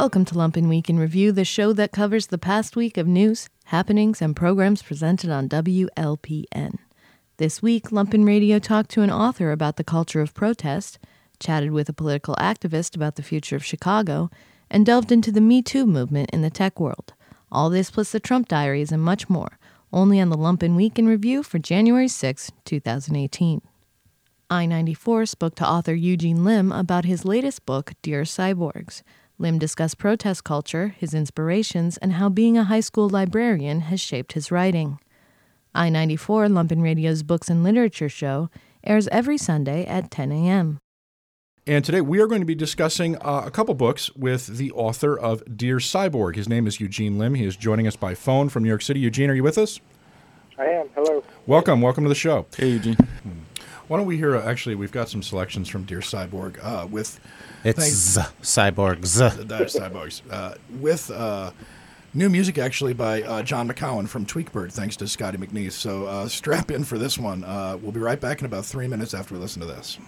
Welcome to Lumpen Week in Review, the show that covers the past week of news, happenings, and programs presented on WLPN. This week, Lumpen Radio talked to an author about the culture of protest, chatted with a political activist about the future of Chicago, and delved into the Me Too movement in the tech world. All this plus the Trump diaries and much more, only on the Lumpen Week in Review for January 6, 2018. I 94 spoke to author Eugene Lim about his latest book, Dear Cyborgs. Lim discussed protest culture, his inspirations, and how being a high school librarian has shaped his writing. I 94, Lumpen Radio's Books and Literature Show, airs every Sunday at 10 a.m. And today we are going to be discussing uh, a couple books with the author of Dear Cyborg. His name is Eugene Lim. He is joining us by phone from New York City. Eugene, are you with us? I am. Hello. Welcome. Welcome to the show. Hey, Eugene. Why don't we hear? Uh, actually, we've got some selections from Dear Cyborg uh, with It's Z, Cyborg Z. the Cyborgs uh, with uh, new music actually by uh, John McCowan from Tweakbird, thanks to Scotty McNeese. So uh, strap in for this one. Uh, we'll be right back in about three minutes after we listen to this.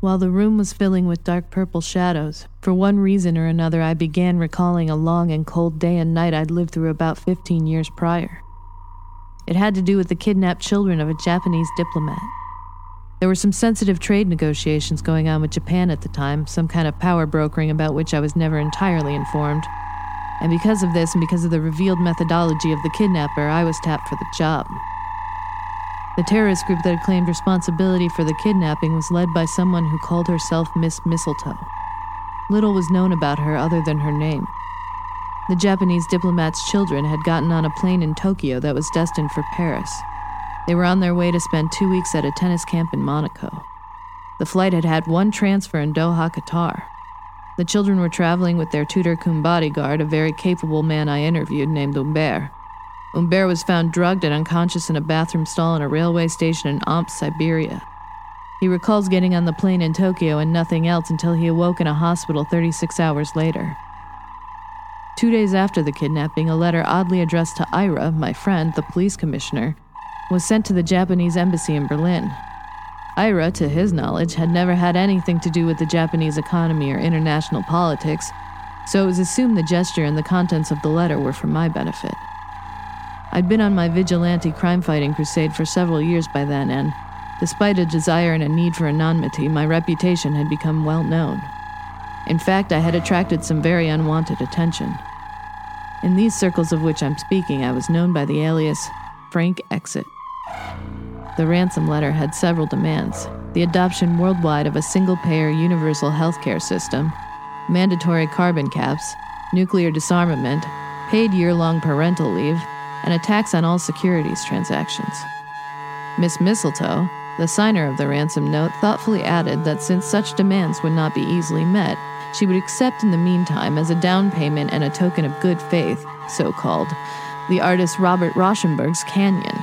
While the room was filling with dark purple shadows, for one reason or another, I began recalling a long and cold day and night I'd lived through about 15 years prior. It had to do with the kidnapped children of a Japanese diplomat. There were some sensitive trade negotiations going on with Japan at the time, some kind of power brokering about which I was never entirely informed. And because of this, and because of the revealed methodology of the kidnapper, I was tapped for the job. The terrorist group that had claimed responsibility for the kidnapping was led by someone who called herself Miss Mistletoe. Little was known about her other than her name. The Japanese diplomat's children had gotten on a plane in Tokyo that was destined for Paris. They were on their way to spend two weeks at a tennis camp in Monaco. The flight had had one transfer in Doha, Qatar. The children were traveling with their tutor cum bodyguard, a very capable man I interviewed named Humbert. Humbert was found drugged and unconscious in a bathroom stall in a railway station in Omsk, Siberia. He recalls getting on the plane in Tokyo and nothing else until he awoke in a hospital 36 hours later. Two days after the kidnapping, a letter oddly addressed to Ira, my friend, the police commissioner, was sent to the Japanese embassy in Berlin. Ira, to his knowledge, had never had anything to do with the Japanese economy or international politics, so it was assumed the gesture and the contents of the letter were for my benefit. I'd been on my vigilante crime fighting crusade for several years by then, and despite a desire and a need for anonymity, my reputation had become well known. In fact, I had attracted some very unwanted attention. In these circles of which I'm speaking, I was known by the alias Frank Exit. The ransom letter had several demands the adoption worldwide of a single payer universal healthcare system, mandatory carbon caps, nuclear disarmament, paid year long parental leave, and a tax on all securities transactions. Miss Mistletoe, the signer of the ransom note, thoughtfully added that since such demands would not be easily met, she would accept in the meantime as a down payment and a token of good faith, so called, the artist Robert Rauschenberg's Canyon.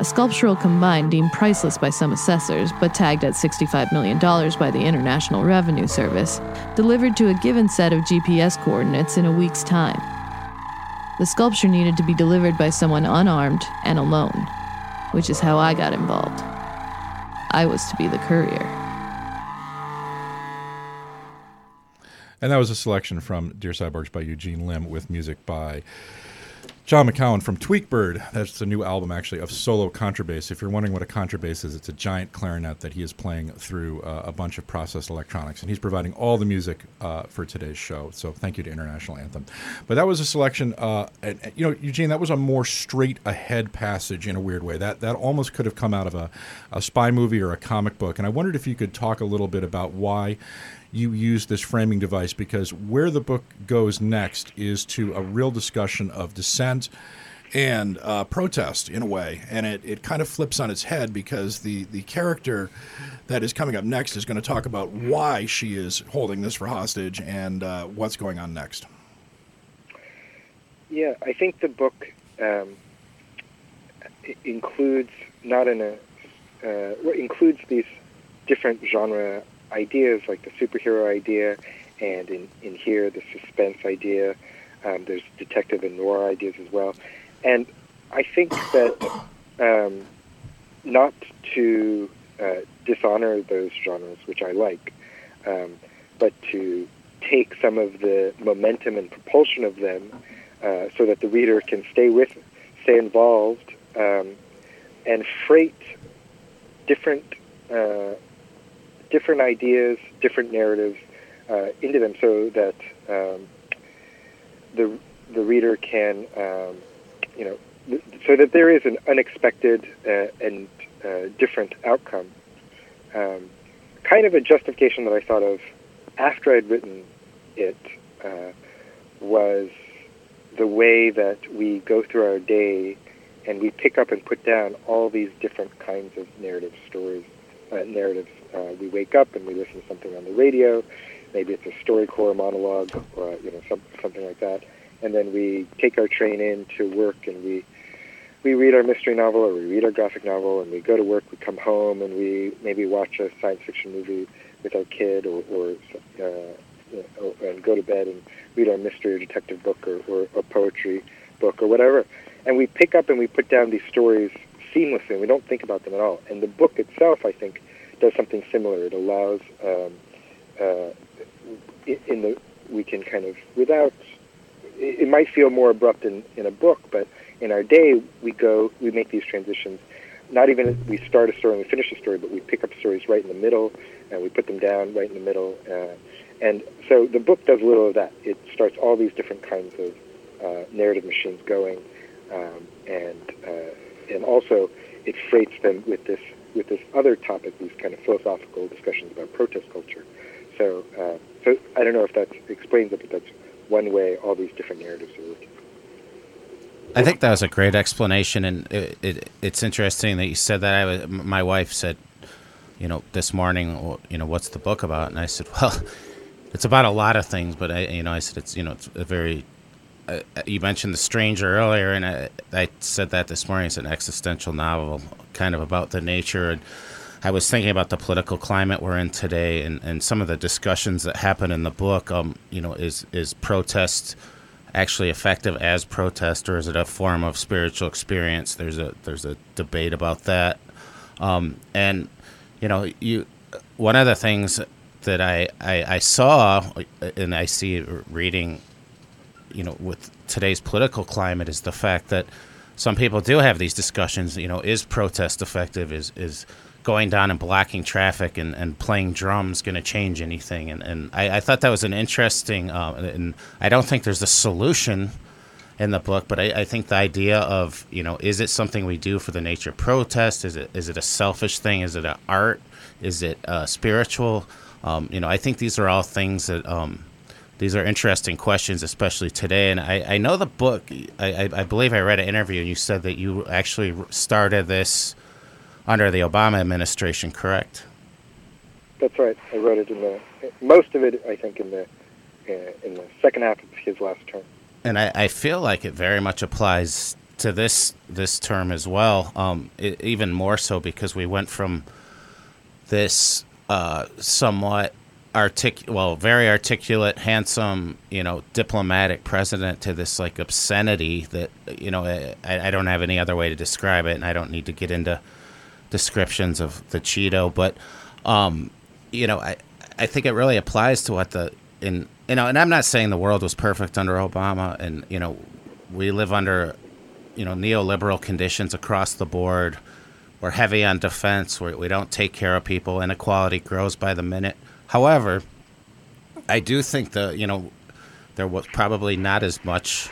A sculptural combine deemed priceless by some assessors, but tagged at $65 million by the International Revenue Service, delivered to a given set of GPS coordinates in a week's time. The sculpture needed to be delivered by someone unarmed and alone, which is how I got involved. I was to be the courier. And that was a selection from Dear Cyborgs by Eugene Lim with music by John McCowan from Tweakbird. That's the new album, actually, of solo contrabass. If you're wondering what a contrabass is, it's a giant clarinet that he is playing through uh, a bunch of processed electronics. And he's providing all the music uh, for today's show. So thank you to International Anthem. But that was a selection, uh, and, and, you know, Eugene, that was a more straight ahead passage in a weird way. That, that almost could have come out of a, a spy movie or a comic book. And I wondered if you could talk a little bit about why you use this framing device because where the book goes next is to a real discussion of dissent and uh, protest in a way, and it, it kind of flips on its head because the the character that is coming up next is going to talk about why she is holding this for hostage and uh, what's going on next. Yeah, I think the book um, includes not in a uh, includes these different genre ideas like the superhero idea, and in, in here the suspense idea. Um, there's detective and noir ideas as well, and I think that um, not to uh, dishonor those genres, which I like, um, but to take some of the momentum and propulsion of them uh, so that the reader can stay with, stay involved, um, and freight different uh, different ideas, different narratives uh, into them, so that um, the the reader can, um, you know, so that there is an unexpected uh, and uh, different outcome. Um, kind of a justification that I thought of after I'd written it uh, was the way that we go through our day and we pick up and put down all these different kinds of narrative stories, uh, narratives. Uh, we wake up and we listen to something on the radio. Maybe it's a StoryCorps monologue, or you know, some, something like that. And then we take our train in to work and we we read our mystery novel or we read our graphic novel and we go to work. We come home and we maybe watch a science fiction movie with our kid or, or uh, and go to bed and read our mystery or detective book or, or a poetry book or whatever. And we pick up and we put down these stories seamlessly. And we don't think about them at all. And the book itself, I think, does something similar. It allows um, uh, in the we can kind of without it might feel more abrupt in, in a book, but in our day we go we make these transitions. Not even we start a story and we finish a story, but we pick up stories right in the middle and we put them down right in the middle. Uh, and so the book does little of that. It starts all these different kinds of uh, narrative machines going, um, and uh, and also it freights them with this with this other topic, these kind of philosophical discussions about protest culture. So uh, so I don't know if that explains it, but that's one way all these different narratives are working. I think that was a great explanation, and it, it, it's interesting that you said that. I my wife said, you know, this morning, you know, what's the book about? And I said, well, it's about a lot of things, but I, you know, I said it's, you know, it's a very. Uh, you mentioned the stranger earlier, and I, I said that this morning. It's an existential novel, kind of about the nature. And I was thinking about the political climate we're in today, and, and some of the discussions that happen in the book. Um, you know, is is protest actually effective as protest, or is it a form of spiritual experience? There's a there's a debate about that, um, and you know, you one of the things that I, I, I saw and I see reading, you know, with today's political climate is the fact that some people do have these discussions. You know, is protest effective? Is is going down and blocking traffic and, and playing drums going to change anything? And and I, I thought that was an interesting. Uh, and I don't think there's a solution in the book, but I, I, think the idea of you know, is it something we do for the nature of protest? Is it is it a selfish thing? Is it an art? Is it uh, spiritual? Um, you know, I think these are all things that um, these are interesting questions, especially today. And I, I know the book. I, I, believe I read an interview, and you said that you actually started this under the Obama administration, correct? That's right. I wrote it in the most of it, I think, in the uh, in the second half of his last term. And I, I feel like it very much applies to this this term as well. Um, it, even more so because we went from this uh, somewhat artic well very articulate handsome you know diplomatic president to this like obscenity that you know I, I don't have any other way to describe it and i don't need to get into descriptions of the cheeto but um you know i i think it really applies to what the in you know and i'm not saying the world was perfect under obama and you know we live under you know neoliberal conditions across the board we're heavy on defense. We're, we do not take care of people. Inequality grows by the minute. However, I do think the you know there was probably not as much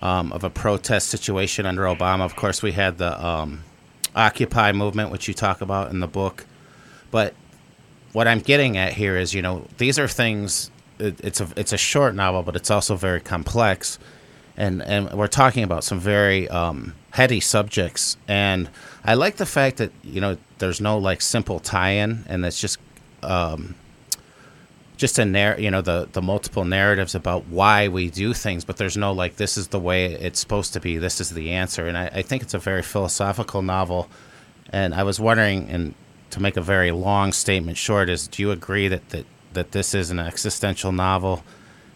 um, of a protest situation under Obama. Of course, we had the um, Occupy movement, which you talk about in the book. But what I'm getting at here is, you know, these are things. It, it's a it's a short novel, but it's also very complex, and and we're talking about some very um, heady subjects. And I like the fact that you know there's no like simple tie-in, and it's just um, just a narr- you know the the multiple narratives about why we do things, but there's no like this is the way it's supposed to be. This is the answer, and I, I think it's a very philosophical novel. And I was wondering, and to make a very long statement short, is do you agree that that that this is an existential novel?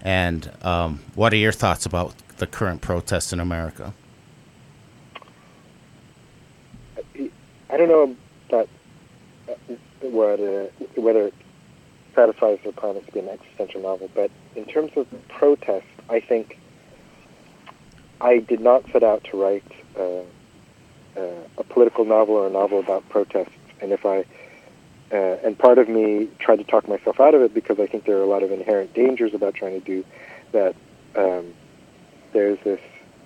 And um, what are your thoughts about the current protests in America? I don't know that uh, whether it satisfies the requirements to be an existential novel, but in terms of protest, I think I did not set out to write uh, uh, a political novel or a novel about protests, and if I uh, and part of me tried to talk myself out of it because I think there are a lot of inherent dangers about trying to do that. Um, there's this,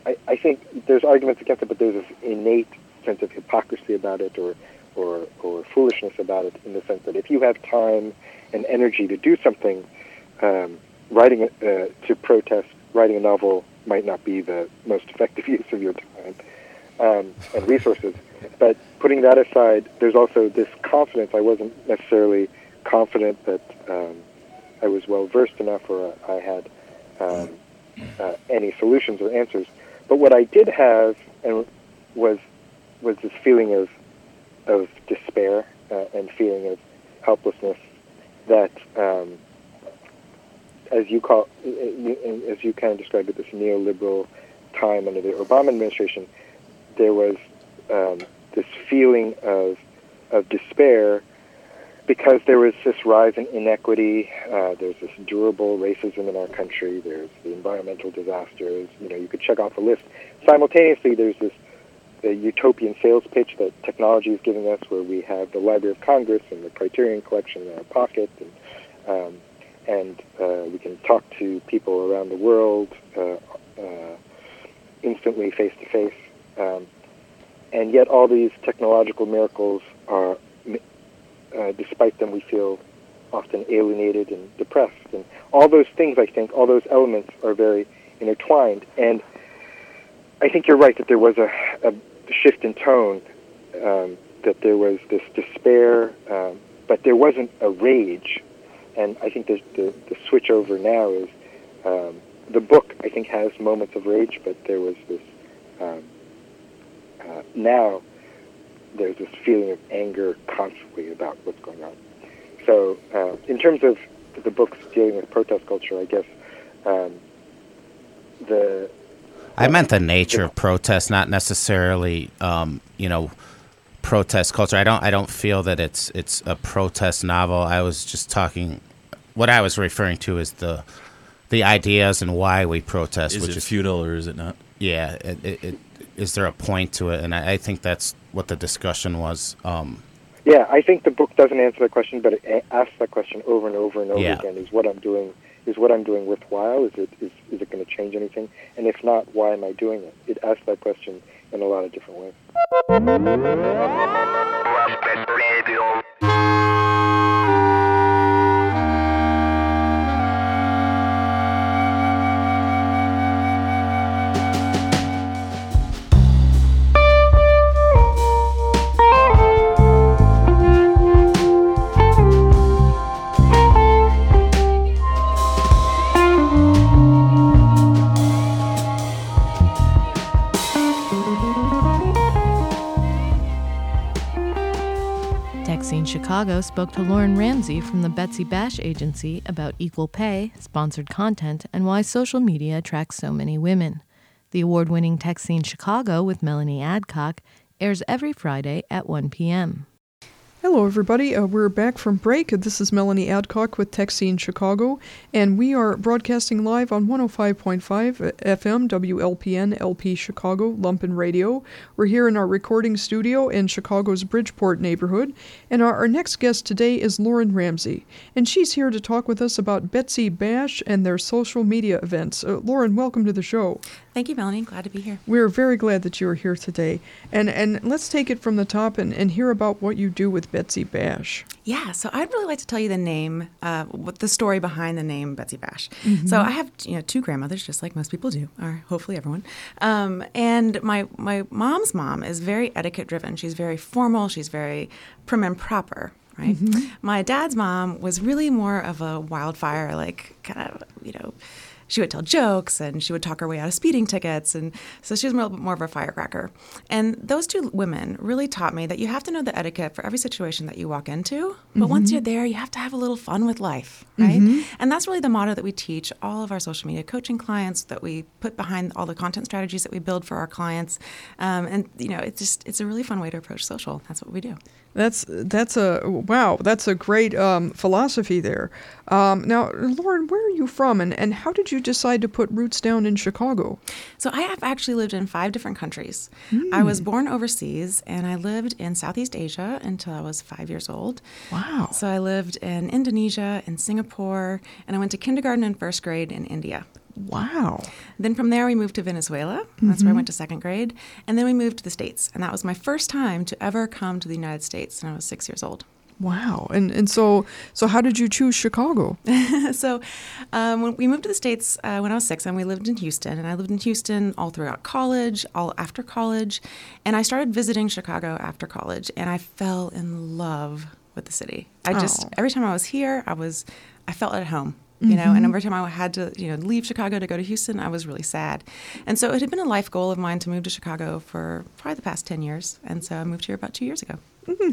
I, I think there's arguments against it, but there's this innate sense of hypocrisy about it or, or, or foolishness about it in the sense that if you have time and energy to do something, um, writing uh, to protest, writing a novel might not be the most effective use of your time um, and resources. But putting that aside, there's also this confidence. I wasn't necessarily confident that um, I was well versed enough or I had um, uh, any solutions or answers. But what I did have and was was this feeling of of despair uh, and feeling of helplessness that, um, as you call, as you kind of described it, this neoliberal time under the Obama administration, there was um, this feeling of of despair because there was this rise in inequity. Uh, there's this durable racism in our country. There's the environmental disasters. You know, you could check off the list. Simultaneously, there's this the utopian sales pitch that technology is giving us, where we have the Library of Congress and the Criterion Collection in our pocket, and um, and uh, we can talk to people around the world uh, uh, instantly, face to face. And yet, all these technological miracles are, uh, despite them, we feel often alienated and depressed. And all those things, I think, all those elements are very intertwined. And I think you're right that there was a, a shift in tone, um, that there was this despair, um, but there wasn't a rage. And I think the, the, the switch over now is um, the book, I think, has moments of rage, but there was this. Um, uh, now, there's this feeling of anger constantly about what's going on. So, uh, in terms of the books dealing with protest culture, I guess um, the I meant the nature of protest, not necessarily, um, you know, protest culture. I don't. I don't feel that it's it's a protest novel. I was just talking. What I was referring to is the the ideas and why we protest. Is which it is futile or is it not? Yeah. It, it, it, is there a point to it? And I, I think that's what the discussion was. Um, yeah, I think the book doesn't answer the question, but it asks that question over and over and over Yeah. again: Is what I'm doing is what I'm doing worthwhile? Is it is, is it going to change anything? And if not, why am I doing it? It asks that question in a lot of different ways. Tech Chicago spoke to Lauren Ramsey from the Betsy Bash Agency about equal pay, sponsored content, and why social media attracts so many women. The award winning Scene Chicago with Melanie Adcock airs every Friday at 1 p.m. Hello, everybody. Uh, we're back from break. This is Melanie Adcock with Tech Scene Chicago, and we are broadcasting live on 105.5 FM WLPN LP Chicago Lumpen Radio. We're here in our recording studio in Chicago's Bridgeport neighborhood, and our, our next guest today is Lauren Ramsey, and she's here to talk with us about Betsy Bash and their social media events. Uh, Lauren, welcome to the show. Thank you, Melanie. Glad to be here. We're very glad that you are here today, and and let's take it from the top and, and hear about what you do with Betsy Bash. Yeah, so I'd really like to tell you the name, uh, what the story behind the name Betsy Bash. Mm-hmm. So I have you know two grandmothers, just like most people do, or hopefully everyone. Um, and my my mom's mom is very etiquette driven. She's very formal. She's very prim and proper. Right. Mm-hmm. My dad's mom was really more of a wildfire, like kind of you know. She would tell jokes and she would talk her way out of speeding tickets. And so she was a little bit more of a firecracker. And those two women really taught me that you have to know the etiquette for every situation that you walk into. But mm-hmm. once you're there, you have to have a little fun with life, right? Mm-hmm. And that's really the motto that we teach all of our social media coaching clients, that we put behind all the content strategies that we build for our clients. Um, and, you know, it's just, it's a really fun way to approach social. That's what we do. That's that's a wow. That's a great um, philosophy there. Um, now, Lauren, where are you from, and, and how did you decide to put roots down in Chicago? So I have actually lived in five different countries. Mm. I was born overseas, and I lived in Southeast Asia until I was five years old. Wow. So I lived in Indonesia, in Singapore, and I went to kindergarten and first grade in India. Wow. Then from there, we moved to Venezuela. That's mm-hmm. where I went to second grade. And then we moved to the States. And that was my first time to ever come to the United States. And I was six years old. Wow. And and so so how did you choose Chicago? so um, when we moved to the States uh, when I was six, and we lived in Houston. And I lived in Houston all throughout college, all after college. And I started visiting Chicago after college. And I fell in love with the city. I just, oh. every time I was here, I was, I felt at home you know mm-hmm. and every time i had to you know leave chicago to go to houston i was really sad. And so it had been a life goal of mine to move to chicago for probably the past 10 years. And so i moved here about two years ago. Mm-hmm.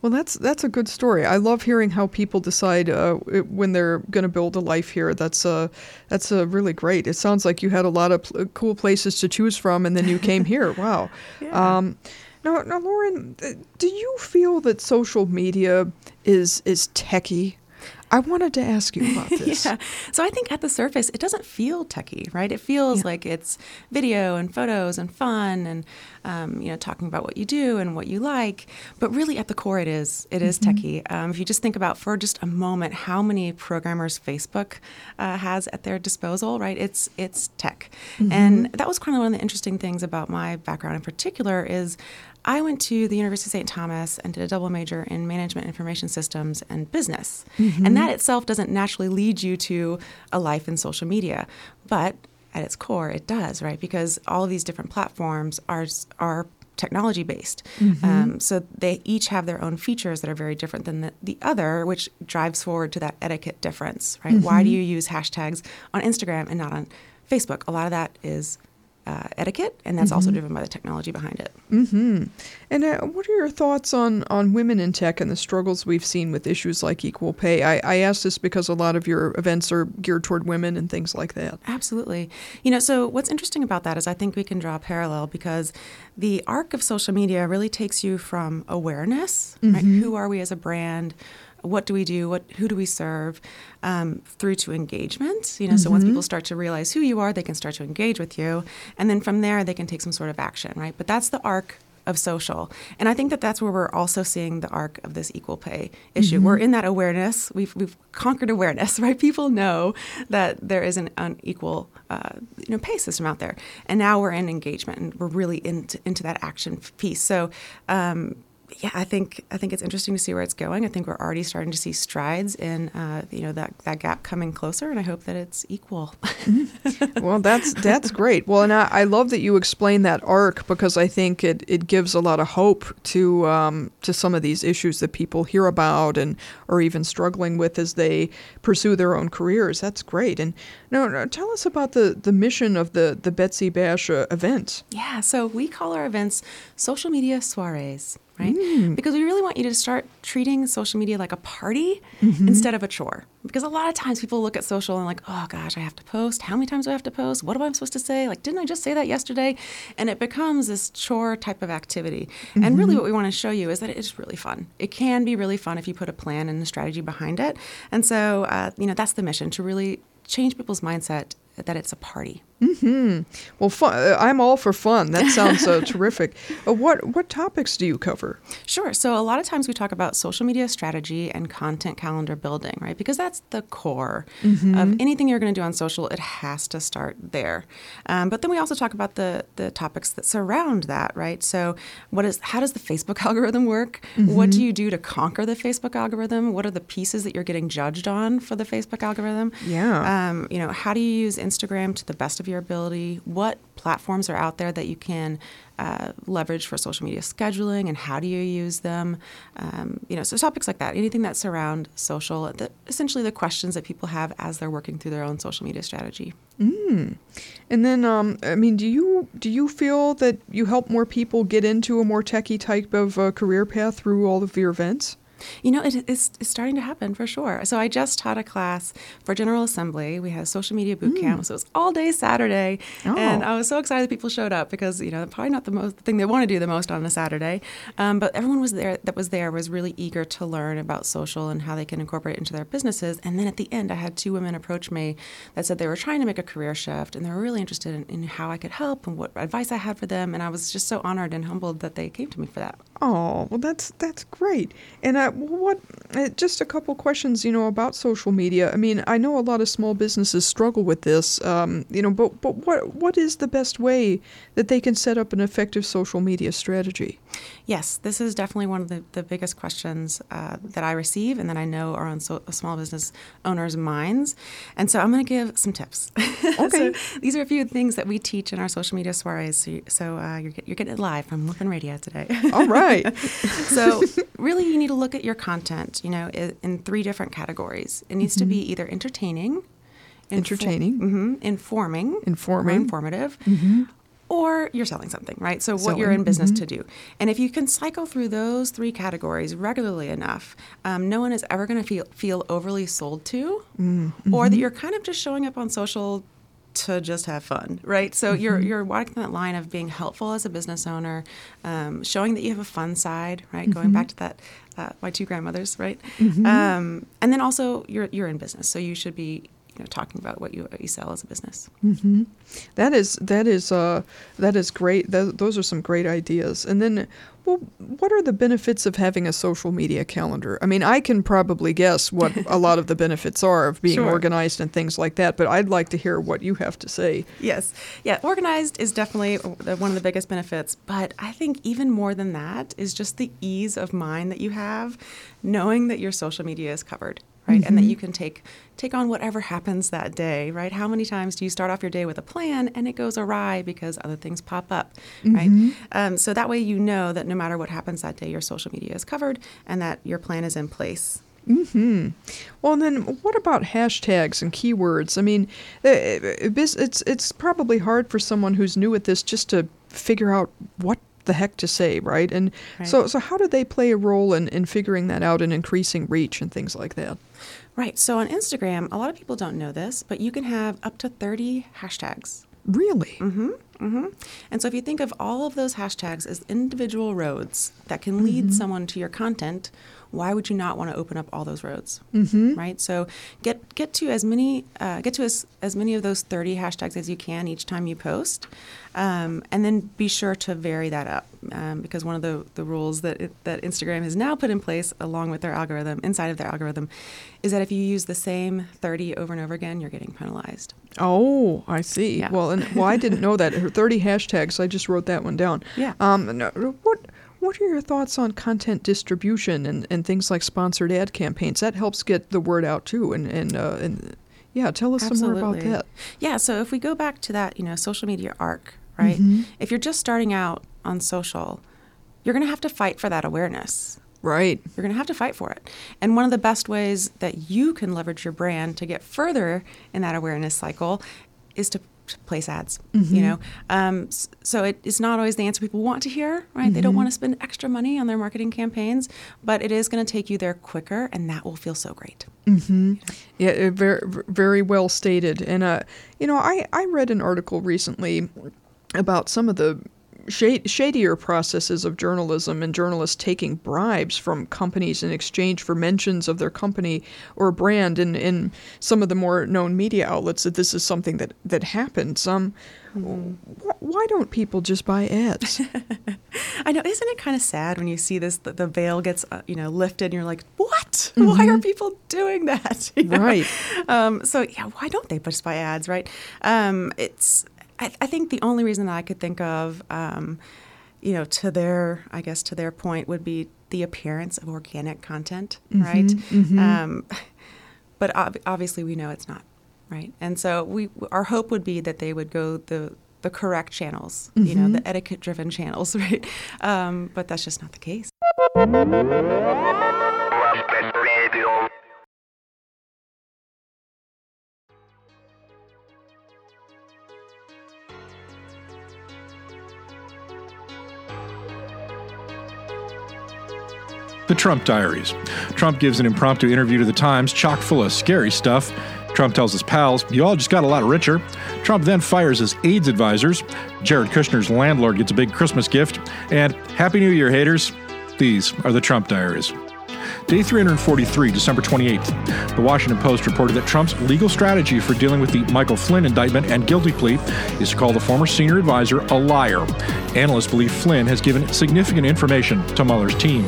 well that's that's a good story. I love hearing how people decide uh, when they're going to build a life here. That's uh, that's uh, really great. It sounds like you had a lot of pl- cool places to choose from and then you came here. Wow. Yeah. um, now, now lauren uh, do you feel that social media is is techie I wanted to ask you about this. yeah. So I think at the surface, it doesn't feel techy, right? It feels yeah. like it's video and photos and fun and um, you know talking about what you do and what you like. But really, at the core, it is it is mm-hmm. techy. Um, if you just think about for just a moment how many programmers Facebook uh, has at their disposal, right? It's it's tech, mm-hmm. and that was kind of one of the interesting things about my background in particular is I went to the University of St. Thomas and did a double major in management information systems and business. Mm-hmm. And that itself doesn't naturally lead you to a life in social media. But at its core, it does, right? Because all of these different platforms are, are technology based. Mm-hmm. Um, so they each have their own features that are very different than the, the other, which drives forward to that etiquette difference, right? Mm-hmm. Why do you use hashtags on Instagram and not on Facebook? A lot of that is uh, etiquette, and that's mm-hmm. also driven by the technology behind it. Mm-hmm. And uh, what are your thoughts on, on women in tech and the struggles we've seen with issues like equal pay? I, I ask this because a lot of your events are geared toward women and things like that. Absolutely. You know, so what's interesting about that is I think we can draw a parallel because the arc of social media really takes you from awareness, mm-hmm. right? Who are we as a brand? What do we do? What who do we serve? Um, through to engagement you know mm-hmm. so once mm-hmm. people start to realize who you are they can start to engage with you. And then from there they can take some sort of action right? But that's the arc of social. And i think that that's where we're also seeing the arc of this equal pay issue. Mm-hmm. we're in that awareness. We've, we've conquered awareness right? People know that there is an unequal uh, you know pay system out there. And now we're in engagement and we're really into, into that action piece. So um, yeah, I think I think it's interesting to see where it's going. I think we're already starting to see strides in uh, you know that that gap coming closer, and I hope that it's equal. well, that's that's great. Well, and I, I, love that you explain that arc because I think it, it gives a lot of hope to um, to some of these issues that people hear about and are even struggling with as they pursue their own careers. That's great. And now, tell us about the the mission of the the Betsy Bash uh, event. Yeah, so we call our events social media soirees right? Mm. Because we really want you to start treating social media like a party mm-hmm. instead of a chore. Because a lot of times people look at social and like, oh gosh, I have to post. How many times do I have to post? What am I supposed to say? Like, didn't I just say that yesterday? And it becomes this chore type of activity. Mm-hmm. And really, mm-hmm. what we want to show you is that it is really fun. It can be really fun if you put a plan and a strategy behind it. And so, uh, you know, that's the mission to really change people's mindset that it's a party. Hmm. Well, fun. Uh, I'm all for fun. That sounds uh, terrific. Uh, what what topics do you cover? Sure. So a lot of times we talk about social media strategy and content calendar building, right? Because that's the core mm-hmm. of anything you're going to do on social. It has to start there. Um, but then we also talk about the the topics that surround that, right? So what is how does the Facebook algorithm work? Mm-hmm. What do you do to conquer the Facebook algorithm? What are the pieces that you're getting judged on for the Facebook algorithm? Yeah. Um, you know, how do you use Instagram to the best of your ability. What platforms are out there that you can uh, leverage for social media scheduling, and how do you use them? Um, you know, so topics like that, anything that surround social, the, essentially the questions that people have as they're working through their own social media strategy. Mm. And then, um, I mean, do you do you feel that you help more people get into a more techie type of uh, career path through all of your events? You know, it, it's, it's starting to happen for sure. So I just taught a class for General Assembly. We had a social media boot mm. camp, so it was all day Saturday, oh. and I was so excited that people showed up because you know probably not the most the thing they want to do the most on a Saturday, um, but everyone was there that was there was really eager to learn about social and how they can incorporate it into their businesses. And then at the end, I had two women approach me that said they were trying to make a career shift and they were really interested in, in how I could help and what advice I had for them. And I was just so honored and humbled that they came to me for that. Oh, well, that's that's great. And I, what? Uh, just a couple questions, you know, about social media. I mean, I know a lot of small businesses struggle with this, um, you know, but but what what is the best way that they can set up an effective social media strategy? Yes, this is definitely one of the, the biggest questions uh, that I receive and that I know are on so, small business owners' minds. And so I'm going to give some tips. Okay. so these are a few things that we teach in our social media soirees. So, so uh, you're, you're getting it live from Whippin' Radio today. All right. so really, you need to look at your content, you know, in, three different categories. It needs mm-hmm. to be mm-hmm. either entertaining, entertaining, mm-hmm, informing, informing, informative, mm-hmm or you're selling something, right? So, what you're in business mm-hmm. to do. And if you can cycle through those three categories regularly enough, um, no one is ever going to feel, feel overly sold to, mm-hmm. or that you're kind of just showing up on social to just have fun, right? So mm-hmm. you're you're walking that line of being helpful as a business owner, um, showing that you have a fun side, right? Going back to that, uh, my two grandmothers, right? Mm-hmm. Um, and then also you're you're in business, so you should be you know, talking about what you, what you sell as a business. Mm-hmm. That is that is uh, that is great. Th- those are some great ideas. And then, well, what are the benefits of having a social media calendar? I mean, I can probably guess what a lot of the benefits are of being sure. organized and things like that. But I'd like to hear what you have to say. Yes, yeah, organized is definitely one of the biggest benefits. But I think even more than that is just the ease of mind that you have, knowing that your social media is covered right? Mm-hmm. And that mm-hmm. you can take take on whatever happens that day, right? How many times do you start off your day with a plan and it goes awry because other things pop up, mm-hmm. right? Um, so that way you know that no matter what happens that day, your social media is covered and that your plan is in place. Hmm. Well, then, what about hashtags and keywords? I mean, uh, it's it's probably hard for someone who's new at this just to figure out what the heck to say, right? And right. so so how do they play a role in in figuring that out and increasing reach and things like that? Right. So on Instagram, a lot of people don't know this, but you can have up to 30 hashtags. Really? Mm-hmm. Mm-hmm. And so if you think of all of those hashtags as individual roads that can lead mm-hmm. someone to your content, why would you not want to open up all those roads? Mm-hmm. Right. So get get to as many uh, get to as, as many of those 30 hashtags as you can each time you post. Um, and then be sure to vary that up um, because one of the, the rules that it, that Instagram has now put in place along with their algorithm inside of their algorithm is that if you use the same 30 over and over again, you're getting penalized. Oh, I see. Yeah. Well, and well, I didn't know that. 30 hashtags. I just wrote that one down. Yeah. Um, what what are your thoughts on content distribution and, and things like sponsored ad campaigns? That helps get the word out too, and and uh, and yeah, tell us Absolutely. some more about that. Yeah, so if we go back to that, you know, social media arc, right? Mm-hmm. If you're just starting out on social, you're going to have to fight for that awareness. Right. You're going to have to fight for it. And one of the best ways that you can leverage your brand to get further in that awareness cycle is to place ads. Mm-hmm. You know, um, so it is not always the answer people want to hear. Right? Mm-hmm. They don't mm-hmm. want to spend extra money on their marketing campaigns, but it is going to take you there quicker, and that will feel so great. Mm-hmm. Yeah, very very well stated. And uh, you know, I I read an article recently about some of the shadier processes of journalism and journalists taking bribes from companies in exchange for mentions of their company or brand in, in some of the more known media outlets that this is something that, that happens. Um, mm-hmm. wh- why don't people just buy ads? I know, isn't it kind of sad when you see this, the, the veil gets, uh, you know, lifted and you're like, what? Mm-hmm. Why are people doing that? You know? Right. Um, so, yeah, why don't they just buy ads, right? Um, it's, I, I, think the only reason that I could think of, um, you know, to their, I guess, to their point would be the appearance of organic content, mm-hmm, right? Mm-hmm. Um, but ob- obviously, we know it's not right? And so we our hope would be that they would go the the correct channels, you know, the etiquette driven channels, right? Um, but that's just not the case. The Trump Diaries. Trump gives an impromptu interview to the Times, chock full of scary stuff. Trump tells his pals, You all just got a lot richer. Trump then fires his AIDS advisors. Jared Kushner's landlord gets a big Christmas gift. And Happy New Year, haters. These are the Trump Diaries. Day 343, December 28th. The Washington Post reported that Trump's legal strategy for dealing with the Michael Flynn indictment and guilty plea is to call the former senior advisor a liar. Analysts believe Flynn has given significant information to Mueller's team.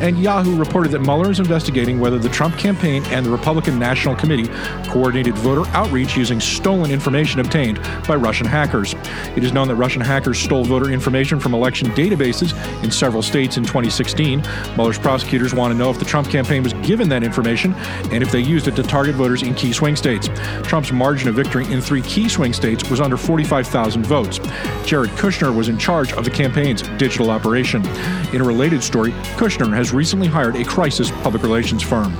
And Yahoo reported that Mueller is investigating whether the Trump campaign and the Republican National Committee coordinated voter outreach using stolen information obtained by Russian hackers. It is known that Russian hackers stole voter information from election databases in several states in 2016. Mueller's prosecutors want to know if the Trump campaign was given that information and if they used it to target voters in key swing states. Trump's margin of victory in three key swing states was under 45,000 votes. Jared Kushner was in charge of the campaign's digital operation. In a related story, Kushner has recently hired a crisis public relations firm.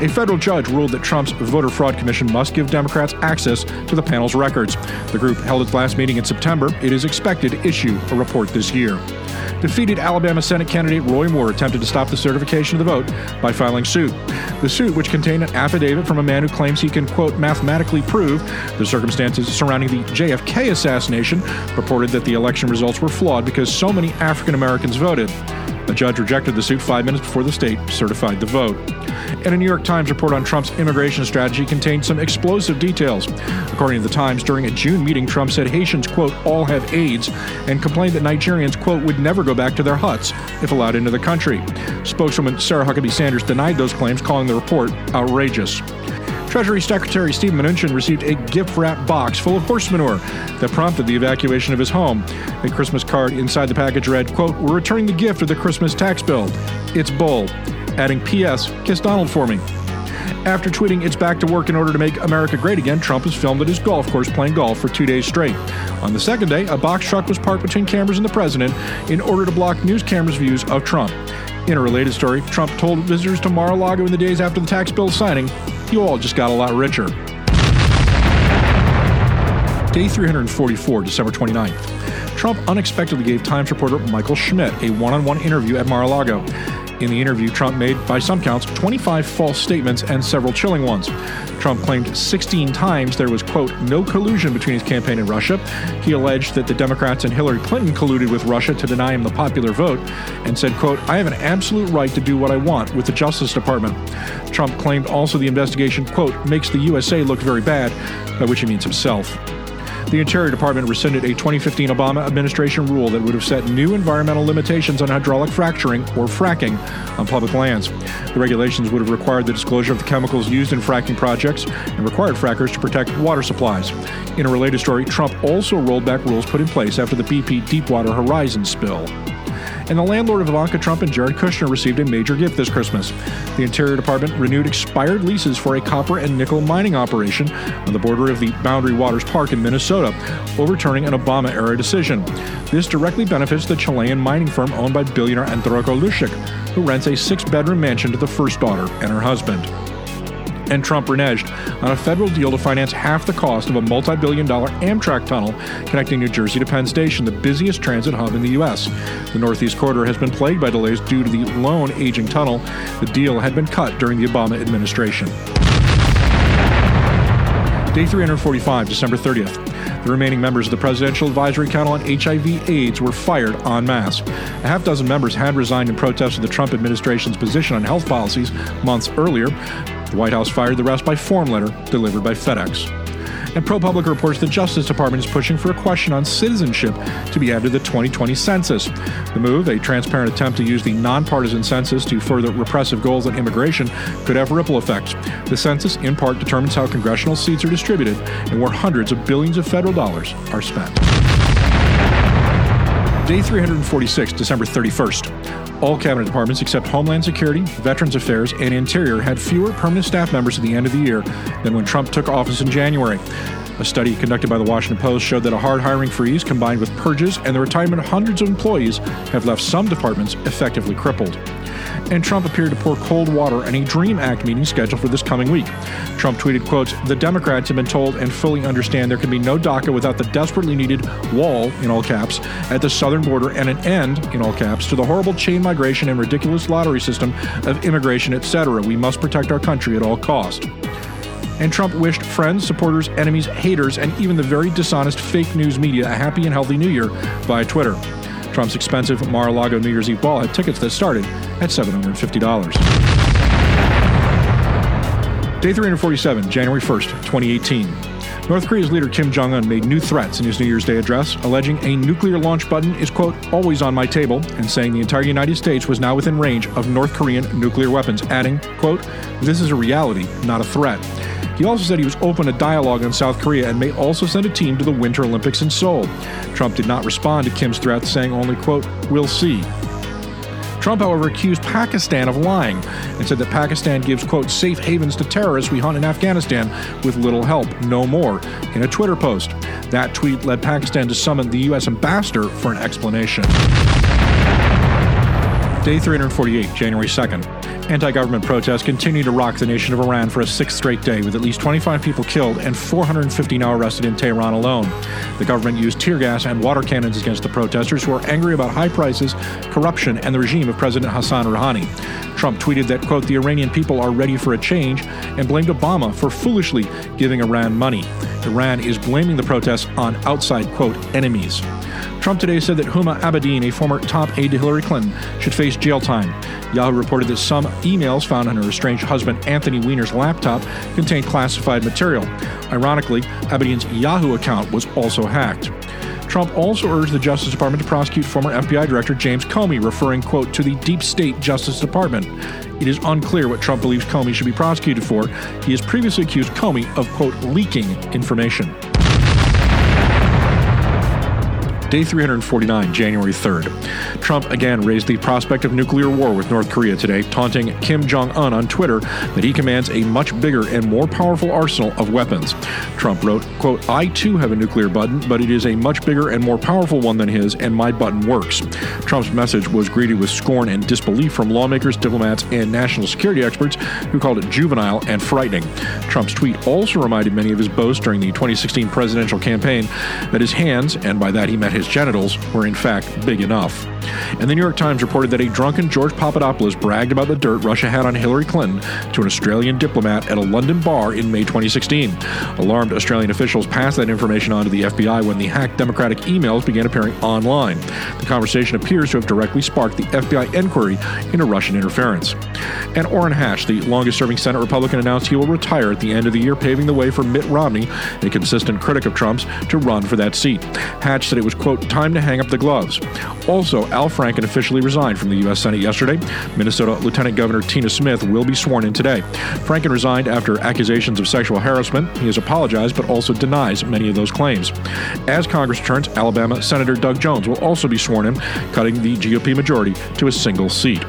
A federal judge ruled that Trump's Voter Fraud Commission must give Democrats access to the panel's records. The group held its last meeting in September. It is expected to issue a report this year. Defeated Alabama Senate candidate Roy Moore attempted to stop the certification of the vote by filing suit. The suit, which contained an affidavit from a man who claims he can, quote, mathematically prove the circumstances surrounding the JFK assassination, reported that the election results were flawed because so many African Americans voted. Judge rejected the suit five minutes before the state certified the vote. And a New York Times report on Trump's immigration strategy contained some explosive details. According to the Times, during a June meeting, Trump said Haitians, quote, all have AIDS, and complained that Nigerians, quote, would never go back to their huts if allowed into the country. Spokeswoman Sarah Huckabee Sanders denied those claims, calling the report outrageous. Treasury Secretary Steve Mnuchin received a gift wrap box full of horse manure that prompted the evacuation of his home. A Christmas card inside the package read, quote, We're returning the gift of the Christmas tax bill. It's bold. Adding P.S. Kiss Donald for me. After tweeting it's back to work in order to make America great again, Trump was filmed at his golf course playing golf for two days straight. On the second day, a box truck was parked between cameras and the president in order to block news cameras' views of Trump. In a related story, Trump told visitors to Mar a Lago in the days after the tax bill signing, You all just got a lot richer. Day 344, December 29th. Trump unexpectedly gave Times reporter Michael Schmidt a one on one interview at Mar a Lago. In the interview, Trump made, by some counts, 25 false statements and several chilling ones. Trump claimed 16 times there was, quote, no collusion between his campaign and Russia. He alleged that the Democrats and Hillary Clinton colluded with Russia to deny him the popular vote, and said, quote, I have an absolute right to do what I want with the Justice Department. Trump claimed also the investigation, quote, makes the USA look very bad, by which he means himself. The Interior Department rescinded a 2015 Obama administration rule that would have set new environmental limitations on hydraulic fracturing, or fracking, on public lands. The regulations would have required the disclosure of the chemicals used in fracking projects and required frackers to protect water supplies. In a related story, Trump also rolled back rules put in place after the BP Deepwater Horizon spill and the landlord of Ivanka Trump and Jared Kushner received a major gift this Christmas. The Interior Department renewed expired leases for a copper and nickel mining operation on the border of the Boundary Waters Park in Minnesota, overturning an Obama era decision. This directly benefits the Chilean mining firm owned by billionaire Andronico Luksic, who rents a six bedroom mansion to the first daughter and her husband and Trump reneged on a federal deal to finance half the cost of a multi billion dollar Amtrak tunnel connecting New Jersey to Penn Station, the busiest transit hub in the U.S. The Northeast Corridor has been plagued by delays due to the lone aging tunnel. The deal had been cut during the Obama administration. Day 345, December 30th. The remaining members of the Presidential Advisory Council on HIV/AIDS were fired en masse. A half dozen members had resigned in protest of the Trump administration's position on health policies months earlier. The White House fired the rest by form letter delivered by FedEx. And ProPublica reports the Justice Department is pushing for a question on citizenship to be added to the 2020 census. The move, a transparent attempt to use the nonpartisan census to further repressive goals on immigration, could have ripple effects. The census, in part, determines how congressional seats are distributed and where hundreds of billions of federal dollars are spent. Day 346, December 31st. All cabinet departments except Homeland Security, Veterans Affairs, and Interior had fewer permanent staff members at the end of the year than when Trump took office in January. A study conducted by the Washington Post showed that a hard hiring freeze combined with purges and the retirement of hundreds of employees have left some departments effectively crippled and Trump appeared to pour cold water on a DREAM Act meeting scheduled for this coming week. Trump tweeted, quote, The Democrats have been told and fully understand there can be no DACA without the desperately needed wall, in all caps, at the southern border and an end, in all caps, to the horrible chain migration and ridiculous lottery system of immigration, etc. We must protect our country at all cost and Trump wished friends, supporters, enemies, haters, and even the very dishonest fake news media a happy and healthy new year via Twitter. Trump's expensive Mar a Lago New Year's Eve ball had tickets that started at $750. Day 347, January 1st, 2018. North Korea's leader Kim Jong un made new threats in his New Year's Day address, alleging a nuclear launch button is, quote, always on my table, and saying the entire United States was now within range of North Korean nuclear weapons, adding, quote, this is a reality, not a threat. He also said he was open to dialogue on South Korea and may also send a team to the Winter Olympics in Seoul. Trump did not respond to Kim's threat, saying only, quote, we'll see. Trump, however, accused Pakistan of lying and said that Pakistan gives, quote, safe havens to terrorists we hunt in Afghanistan with little help, no more, in a Twitter post. That tweet led Pakistan to summon the U.S. ambassador for an explanation. Day 348, January 2nd. Anti government protests continue to rock the nation of Iran for a sixth straight day, with at least 25 people killed and 450 now arrested in Tehran alone. The government used tear gas and water cannons against the protesters who are angry about high prices, corruption, and the regime of President Hassan Rouhani. Trump tweeted that, quote, the Iranian people are ready for a change and blamed Obama for foolishly giving Iran money. Iran is blaming the protests on outside, quote, enemies. Trump today said that Huma Abedin, a former top aide to Hillary Clinton, should face jail time. Yahoo reported that some emails found on her estranged husband Anthony Weiner's laptop contained classified material. Ironically, Abedin's Yahoo account was also hacked. Trump also urged the Justice Department to prosecute former FBI Director James Comey, referring, quote, to the deep state Justice Department. It is unclear what Trump believes Comey should be prosecuted for. He has previously accused Comey of, quote, leaking information. Day 349, January 3rd. Trump again raised the prospect of nuclear war with North Korea today, taunting Kim Jong un on Twitter that he commands a much bigger and more powerful arsenal of weapons. Trump wrote, quote, I too have a nuclear button, but it is a much bigger and more powerful one than his, and my button works. Trump's message was greeted with scorn and disbelief from lawmakers, diplomats, and national security experts who called it juvenile and frightening. Trump's tweet also reminded many of his boasts during the 2016 presidential campaign that his hands, and by that he meant his genitals were in fact big enough. And the New York Times reported that a drunken George Papadopoulos bragged about the dirt Russia had on Hillary Clinton to an Australian diplomat at a London bar in May 2016. Alarmed Australian officials passed that information on to the FBI when the hacked Democratic emails began appearing online. The conversation appears to have directly sparked the FBI inquiry into Russian interference. And Orrin Hatch, the longest serving Senate Republican, announced he will retire at the end of the year, paving the way for Mitt Romney, a consistent critic of Trump's, to run for that seat. Hatch said it was, quote, time to hang up the gloves. Also, Al Franken officially resigned from the U.S. Senate yesterday. Minnesota Lieutenant Governor Tina Smith will be sworn in today. Franken resigned after accusations of sexual harassment. He has apologized but also denies many of those claims. As Congress returns, Alabama Senator Doug Jones will also be sworn in, cutting the GOP majority to a single seat.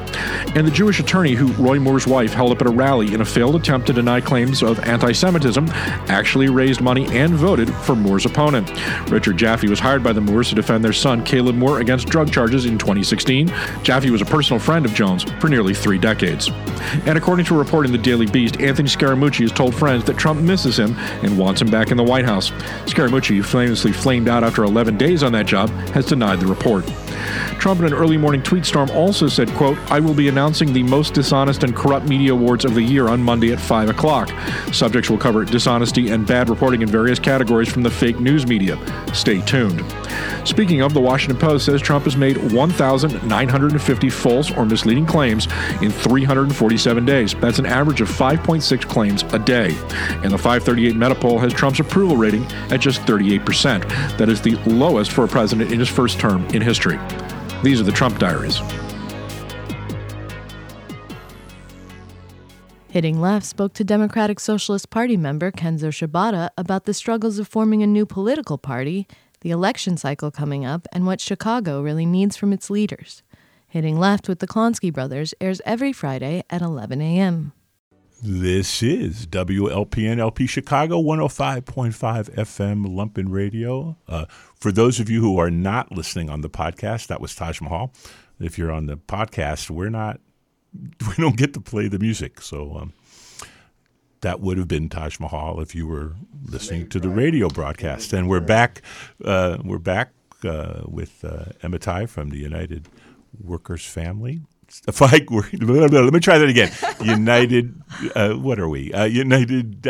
And the Jewish attorney who Roy Moore's wife held up at a rally in a failed attempt to deny claims of anti Semitism actually raised money and voted for Moore's opponent. Richard Jaffe was hired by the Moores to defend their son Caleb Moore against drug charges in 2016. Jaffe was a personal friend of Jones for nearly three decades. And according to a report in the Daily Beast, Anthony Scaramucci has told friends that Trump misses him and wants him back in the White House. Scaramucci, who famously flamed out after 11 days on that job, has denied the report. Trump in an early morning tweet storm also said, quote, I will be announcing the most dishonest and corrupt media awards of the year on Monday at 5 o'clock. Subjects will cover dishonesty and bad reporting in various categories from the fake news media. Stay tuned. Speaking of, the Washington Post says Trump has made 1,950 false or misleading claims in 347 days. That's an average of 5.6 claims a day. And the 538 Meta poll has Trump's approval rating at just 38%. That is the lowest for a president in his first term in history. These are the Trump diaries. Hitting Left spoke to Democratic Socialist Party member Kenzo Shibata about the struggles of forming a new political party the election cycle coming up, and what Chicago really needs from its leaders. Hitting Left with the Klonsky Brothers airs every Friday at 11 a.m. This is WLPN LP Chicago 105.5 FM Lumpen Radio. Uh, for those of you who are not listening on the podcast, that was Taj Mahal. If you're on the podcast, we're not, we don't get to play the music. So um, that would have been Taj Mahal if you were listening to the radio broadcast. And we're back, uh, we're back uh, with uh, Emma Tai from the United Workers Family if I let me try that again. United, uh, what are we? Uh, United.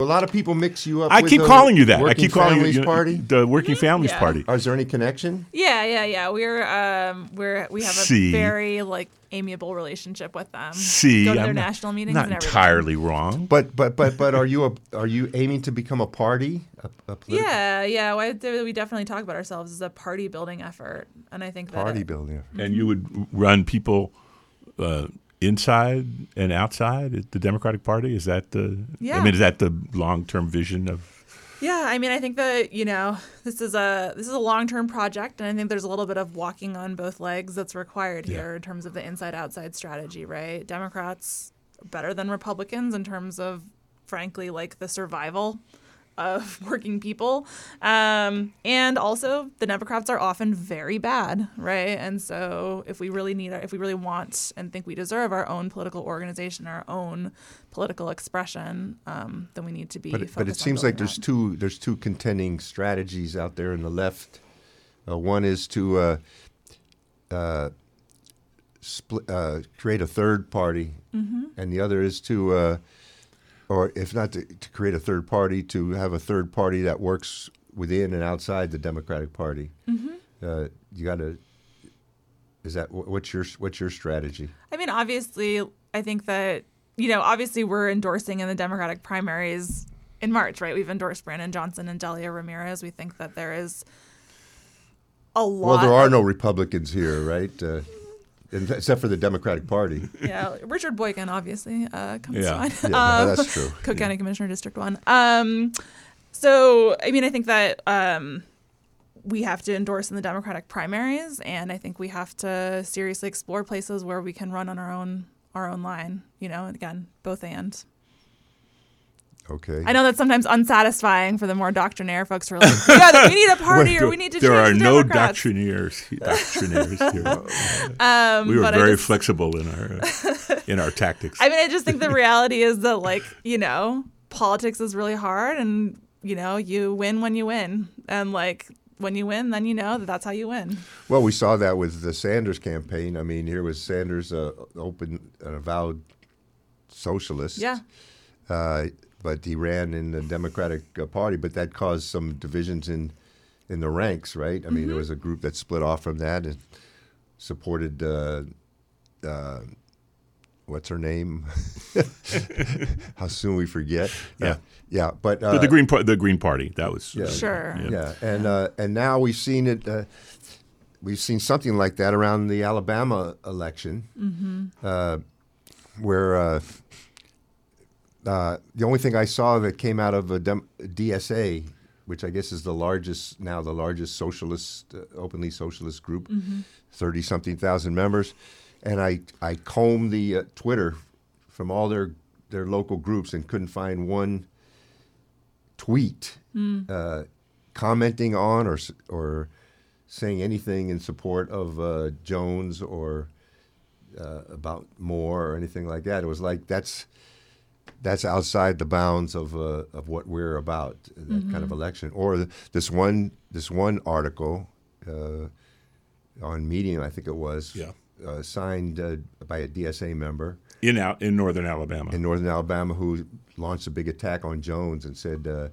A lot of people mix you up. I with keep the calling you that. I keep calling Families you Party. the Working Families Yeah. Party. Oh, is there any connection? Yeah, yeah, yeah. We're um we're we have a See. very like amiable relationship with them. See, go to their I'm not- national meetings Not and everything. entirely wrong. But but but but are you a are you aiming to become a party? A, a Yeah, yeah. well, We definitely talk about ourselves as a party building effort, and I think that party it- building. And you would run people uh, inside and outside the Democratic Party. Is that the? Yeah. I mean, is that the long-term vision of? Yeah, I mean, I think that you know this is a this is a long term project, and I think there's a little bit of walking on both legs that's required here in terms of the inside outside strategy. Right, Democrats better than Republicans in terms of, frankly, like the survival of working people, um, and also the Democrats are often very bad. Right, and so if we really need, if we really want and think we deserve our own political organization, our own political expression, um, then we need to be. But it- but it seems like building there's that. two there's two contending strategies out there in the left. Uh, one is to uh, uh, split, uh, create a third party, Mm-hmm. and the other is to, uh, or if not to, to create a third party, to have a third party that works within and outside the Democratic Party. Mm-hmm. Uh, you got to. Is that what's your what's your strategy? I mean, obviously, I think that, you know, obviously we're endorsing in the Democratic primaries in March, right? We've endorsed Brandon Johnson and Delia Ramirez. We think that there is a lot. Well, there are no Republicans here, right? Uh, except for the Democratic Party. Yeah, Richard Boykin, obviously, uh, comes Yeah. to mind. Yeah, Um, no, that's true. Cook County Commissioner, District 1. Um, so, I mean, I think that um, we have to endorse in the Democratic primaries, and I think we have to seriously explore places where we can run on our own our own line. You know, and again, both and. Okay. I know that's sometimes unsatisfying for the more doctrinaire folks who are like, yeah, we need a party or we need to there are the no Democrats." doctrinaires. Doctrinaires here. Um, we were very just- flexible in our uh, in our tactics. I mean, I just think the reality is that, like, you know, politics is really hard, and you know, you win when you win, and like when you win, then you know that that's how you win. Well, we saw that with the Sanders campaign. I mean, here was Sanders, uh, open, an avowed socialist. Yeah. Uh, but he ran in the Democratic uh, Party, but that caused some divisions in in the ranks, right? I mean, Mm-hmm. there was a group that split off from that and supported. Uh, uh, what's her name? How soon we forget? Yeah. Uh, yeah. But uh, the, the Green Par- the Green Party. That was Yeah. Sure. yeah, and uh, and now we've seen it. Uh, we've seen something like that around the Alabama election, uh, where uh, the only thing I saw that came out of a dem- DSA, which I guess is the largest now the largest socialist, uh, openly socialist group, 30 something thousand members, and I I combed the uh, Twitter from all their their local groups and couldn't find one tweet uh, commenting on or or saying anything in support of uh, Jones or uh, about Moore or anything like that. It was like that's that's outside the bounds of uh, of what we're about that kind of election. Or this one this one article uh, on Medium, I think it was, Yeah. uh, signed uh, by a DSA member in out in northern Alabama. in northern Alabama who launched a big attack on Jones and said uh,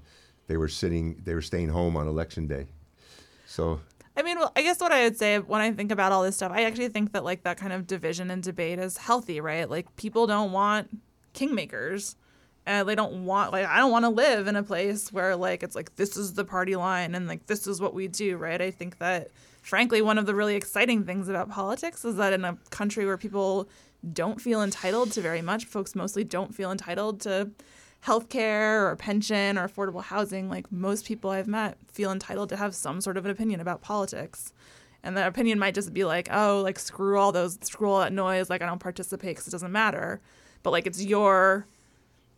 they were sitting, they were staying home on election day. So I mean, well, I guess what I would say when I think about all this stuff, I actually think that like that kind of division and debate is healthy, right? Like people don't want kingmakers. And they don't want like I don't want to live in a place where like it's like this is the party line and like this is what we do, right? I think that frankly one of the really exciting things about politics is that in a country where people don't feel entitled to very much, folks mostly don't feel entitled to healthcare or pension or affordable housing, like most people I've met feel entitled to have some sort of an opinion about politics. And that opinion might just be like, oh, like screw all those, screw all that noise. Like I don't participate because it doesn't matter. But like it's your,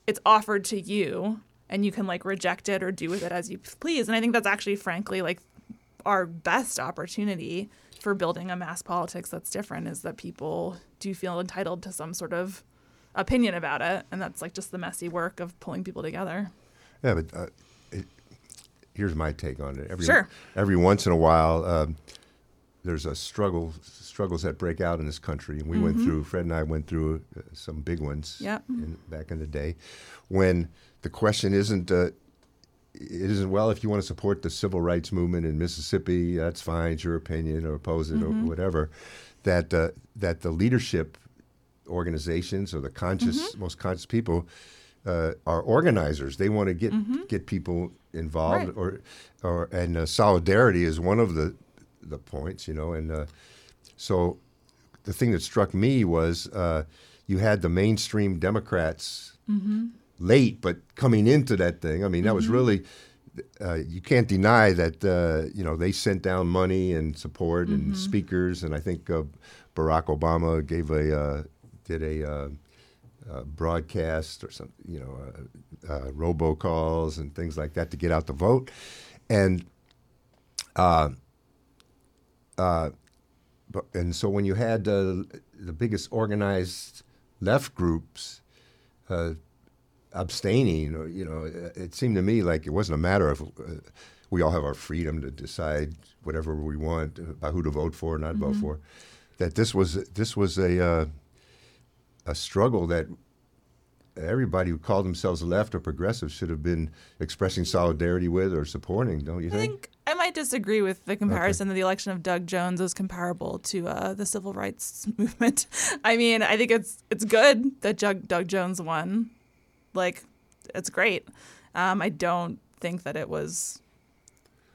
it's offered to you, and you can like reject it or do with it as you please. And I think that's actually, frankly, like our best opportunity for building a mass politics that's different is that people do feel entitled to some sort of opinion about it, and that's like just the messy work of pulling people together. Yeah, but uh, it, here's my take on it. Every, Sure. Every once in a while, um, there's a struggle, struggles that break out in this country, and we went through. Fred and I went through uh, some big ones. Yep. In, back in the day, when the question isn't. Uh, it isn't well if you want to support the civil rights movement in Mississippi. That's fine, it's your opinion, or oppose it, or whatever. That uh, that the leadership organizations or the conscious, most conscious people uh, are organizers. They want to get get people involved, Right. or or and uh, solidarity is one of the the points, you know. And uh, so the thing that struck me was uh, you had the mainstream Democrats late, but coming into that thing. I mean, that was really. Uh, you can't deny that uh, you know they sent down money and support and speakers, and I think uh, Barack Obama gave a uh, did a uh, uh, broadcast or some you know uh, uh, robocalls and things like that to get out the vote, and uh, uh, but, and so when you had uh, the biggest organized left groups uh, abstaining, or you know, it, it seemed to me like it wasn't a matter of uh, we all have our freedom to decide whatever we want about who to vote for or not vote for. That this was this was a uh, a struggle that everybody who called themselves left or progressive should have been expressing solidarity with or supporting. Don't you think? I think? think I might disagree with the comparison that the election of Doug Jones is comparable to uh, the civil rights movement. I mean, I think it's it's good that Doug, Doug Jones won. Like, it's great. Um, I don't think that it was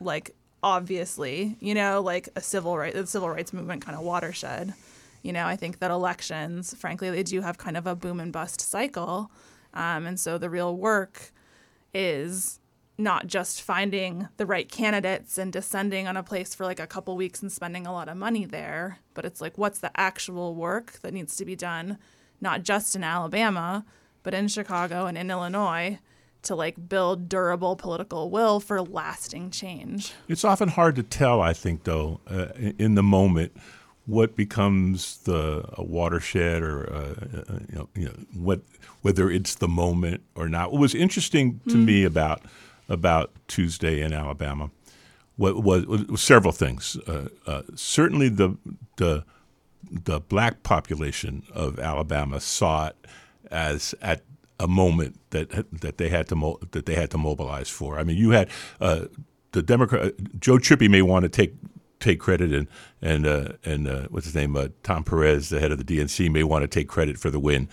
like obviously, you know, like a civil right the civil rights movement kind of watershed. You know, I think that elections, frankly, they do have kind of a boom and bust cycle. Um, and so the real work is not just finding the right candidates and descending on a place for like a couple weeks and spending a lot of money there, but it's like what's the actual work that needs to be done, not just in Alabama, but in Chicago and in Illinois to like build durable political will for lasting change. It's often hard to tell, I think, though, uh, in, in the moment, what becomes the a watershed or uh, uh, you, know, you know what whether it's the moment or not. What was interesting to me about about Tuesday in Alabama what was, was several things. Uh, uh, certainly, the the the black population of Alabama saw it as at a moment that that they had to mo- that they had to mobilize for. I mean, you had uh, the Democrat Joe Trippi may want to take take credit and and uh, and uh, what's his name uh, Tom Perez, the head of the DNC, may want to take credit for the win.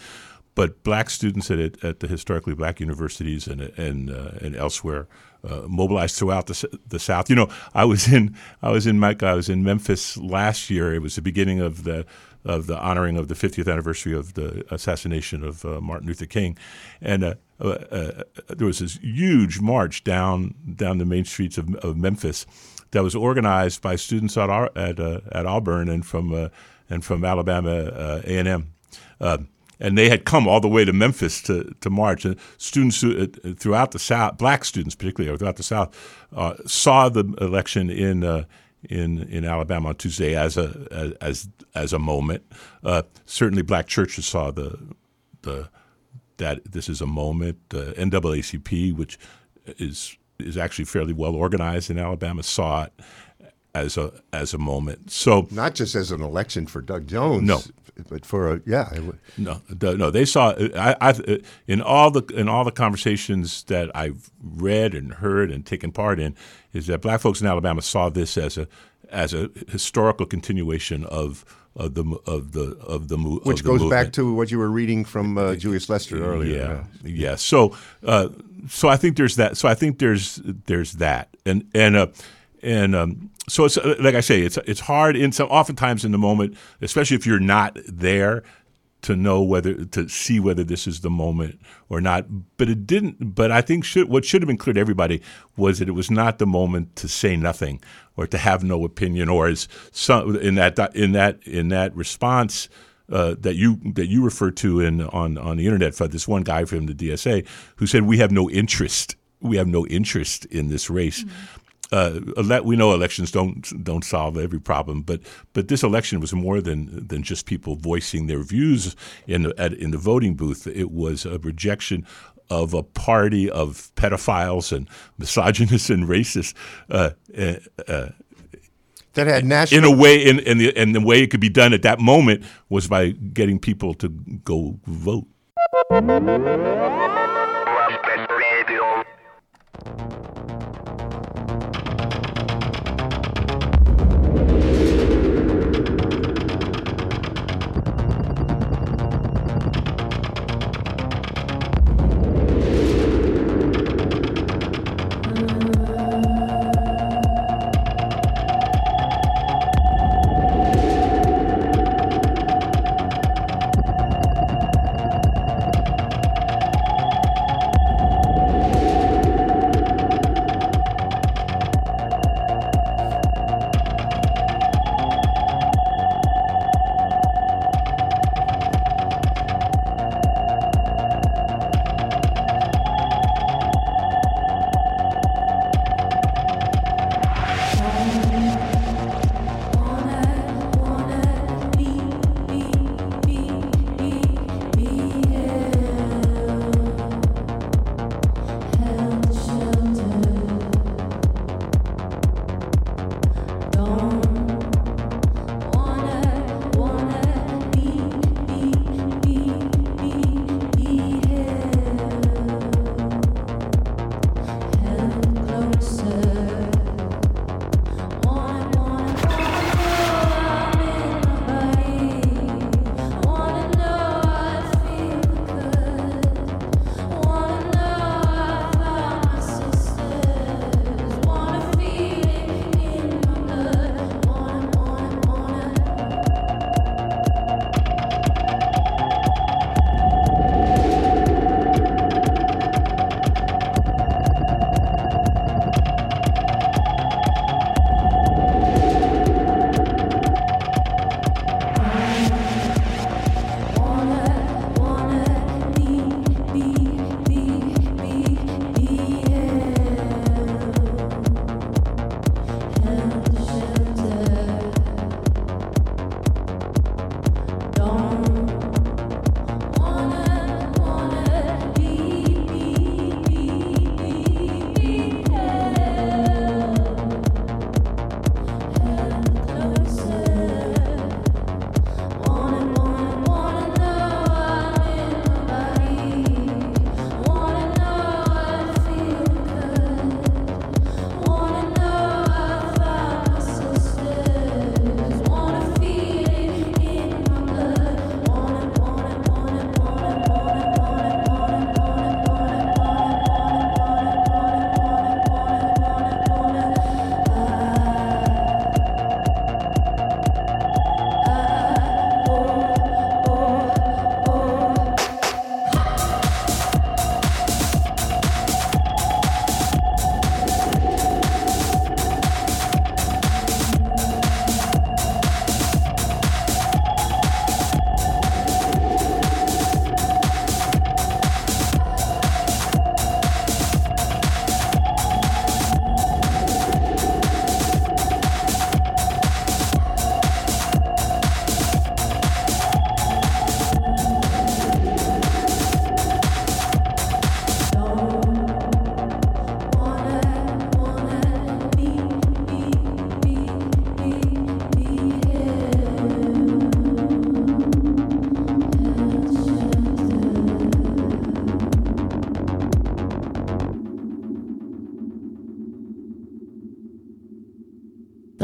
But black students at at the historically black universities and and uh, and elsewhere uh, mobilized throughout the, the South. You know, I was in I was in Mike I was in Memphis last year. It was the beginning of the of the honoring of the 50th anniversary of the assassination of uh, Martin Luther King, and uh, uh, there was this huge march down down the main streets of, of Memphis that was organized by students at at, uh, at Auburn and from uh, and from Alabama uh, A and M. Uh, and they had come all the way to Memphis to, to march. And students uh, throughout the South, black students particularly throughout the South, saw the election in in in Alabama on Tuesday as a as as a moment. Uh, certainly, black churches saw the the that this is a moment. NAACP, which is is actually fairly well organized in Alabama, saw it as a as a moment. So Not just as an election for Doug Jones. No. But for a, yeah. No, no, they saw. I, I, in all the in all the conversations that I've read and heard and taken part in, is that black folks in Alabama saw this as a as a historical continuation of of the of the of the mo- Which goes movement. back to what you were reading from uh, Julius Lester earlier. Yeah, yeah. So, uh, so I think there's that. So I think there's there's that, and and uh, and um, so it's like I say, it's it's hard in some. Oftentimes in the moment, especially if you're not there, to know whether to see whether this is the moment or not. But it didn't. But I think should, what should have been clear to everybody was that it was not the moment to say nothing or to have no opinion, or as some in that in that in that response. Uh, that you that you referred to in on on the internet for this one guy from the DSA who said we have no interest we have no interest in this race. Mm-hmm uh, ele- we know elections don't don't solve every problem, but but this election was more than than just people voicing their views in the at, in the voting booth. It was a rejection of a party of pedophiles and misogynists and racists. Uh, uh, uh that had national in a way, in, in the and the way it could be done at that moment was by getting people to go vote.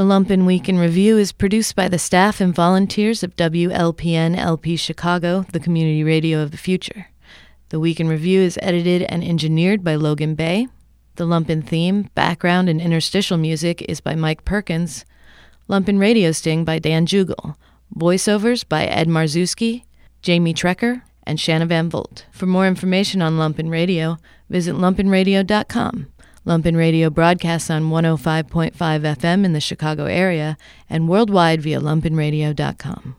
Lumpen Week in Review is produced by the staff and volunteers of WLPN LP Chicago, the community radio of the future. The Week in Review is edited and engineered by Logan Bay. The Lumpen theme, background, and interstitial music is by Mike Perkins. Lumpen Radio Sting by Dan Jugel. Voiceovers by Ed Marzewski. Jamie Trecker, and Shanna Van Volt. For more information on Lumpen Radio, visit lumpenradio.com. Lumpen Radio broadcasts on 105.5 FM in the Chicago area and worldwide via lumpenradio.com.